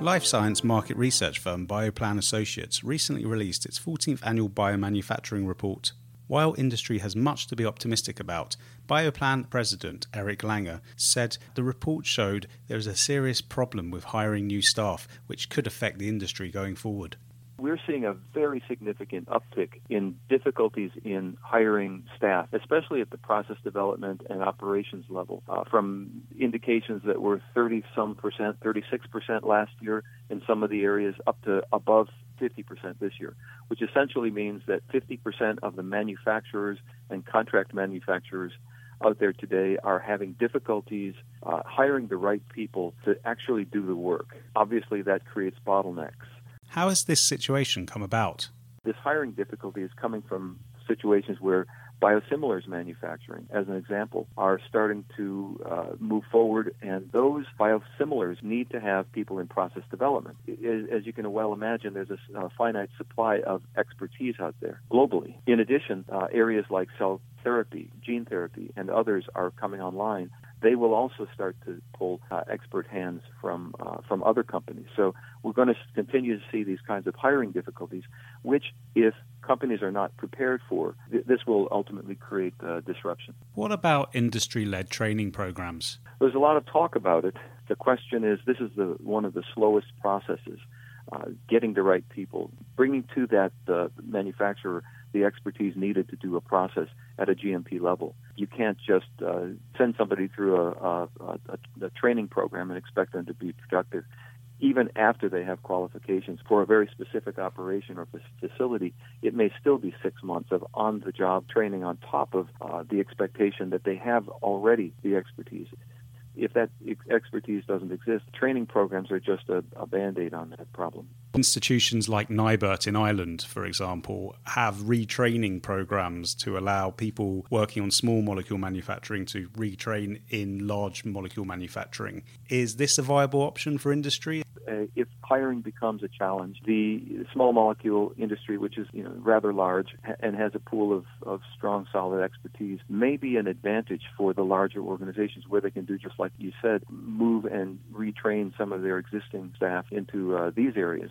Life science market research firm Bioplan Associates recently released its 14th annual biomanufacturing report. While industry has much to be optimistic about, Bioplan President Eric Langer said the report showed there is a serious problem with hiring new staff, which could affect the industry going forward we're seeing a very significant uptick in difficulties in hiring staff, especially at the process development and operations level, uh, from indications that were 30 some percent, 36 percent last year in some of the areas, up to above 50% this year, which essentially means that 50% of the manufacturers and contract manufacturers out there today are having difficulties uh, hiring the right people to actually do the work. Obviously, that creates bottlenecks. How has this situation come about? This hiring difficulty is coming from situations where biosimilars manufacturing, as an example, are starting to uh, move forward, and those biosimilars need to have people in process development. As you can well imagine, there's a, finite supply of expertise out there globally. In addition, uh, areas like cell therapy, gene therapy, and others are coming online they will also start to pull uh, expert hands from uh, from other companies. So we're going to continue to see these kinds of hiring difficulties, which, if companies are not prepared for, th- this will ultimately create uh, disruption. What about industry-led training programs? There's a lot of talk about it. The question is, this is the one of the slowest processes. Uh, getting the right people, bringing to that uh, manufacturer the expertise needed to do a process at a GMP level. You can't just uh, send somebody through a, a, a, a training program and expect them to be productive. Even after they have qualifications for a very specific operation or facility, it may still be six months of on the job training on top of uh, the expectation that they have already the expertise if that expertise doesn't exist, training programs are just a, a band aid on that problem. Institutions like NIBRT in Ireland, for example, have retraining programs to allow people working on small molecule manufacturing to retrain in large molecule manufacturing. Is this a viable option for industry? Uh, if hiring becomes a challenge, the small molecule industry, which is you know rather large and has a pool of, of strong, solid expertise, may be an advantage for the larger organizations where they can do just like you said, move and retrain some of their existing staff into uh, these areas.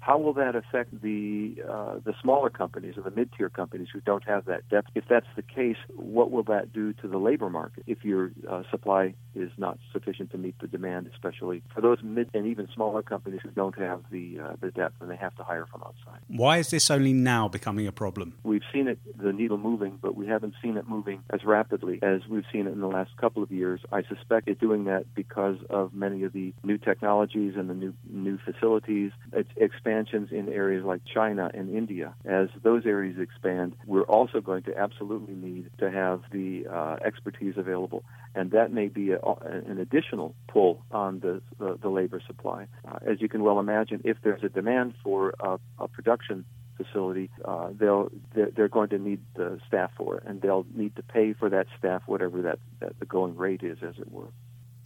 How will that affect the uh, the smaller companies or the mid tier companies who don't have that depth? If that's the case, what will that do to the labor market if your uh, supply is not sufficient to meet the demand, especially for those mid and even smaller companies who don't have the uh, the depth and they have to hire from outside? Why is this only now becoming a problem? We've seen it, the needle moving, but we haven't seen it moving as rapidly as we've seen it in the last couple of years. I suspect it's doing that because of many of the new technologies and the new new facilities. It's expansions in areas like China and India. As those areas expand, we're also going to absolutely need to have the uh, expertise available, and that may be a, an additional pull on the the, the labor supply. Uh, as you can well imagine, if there's a demand for a, a production facility, uh, they'll they're, they're, going to need the staff for it, and they'll need to pay for that staff whatever that, that the going rate is, as it were.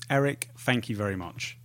Eric, thank you very much.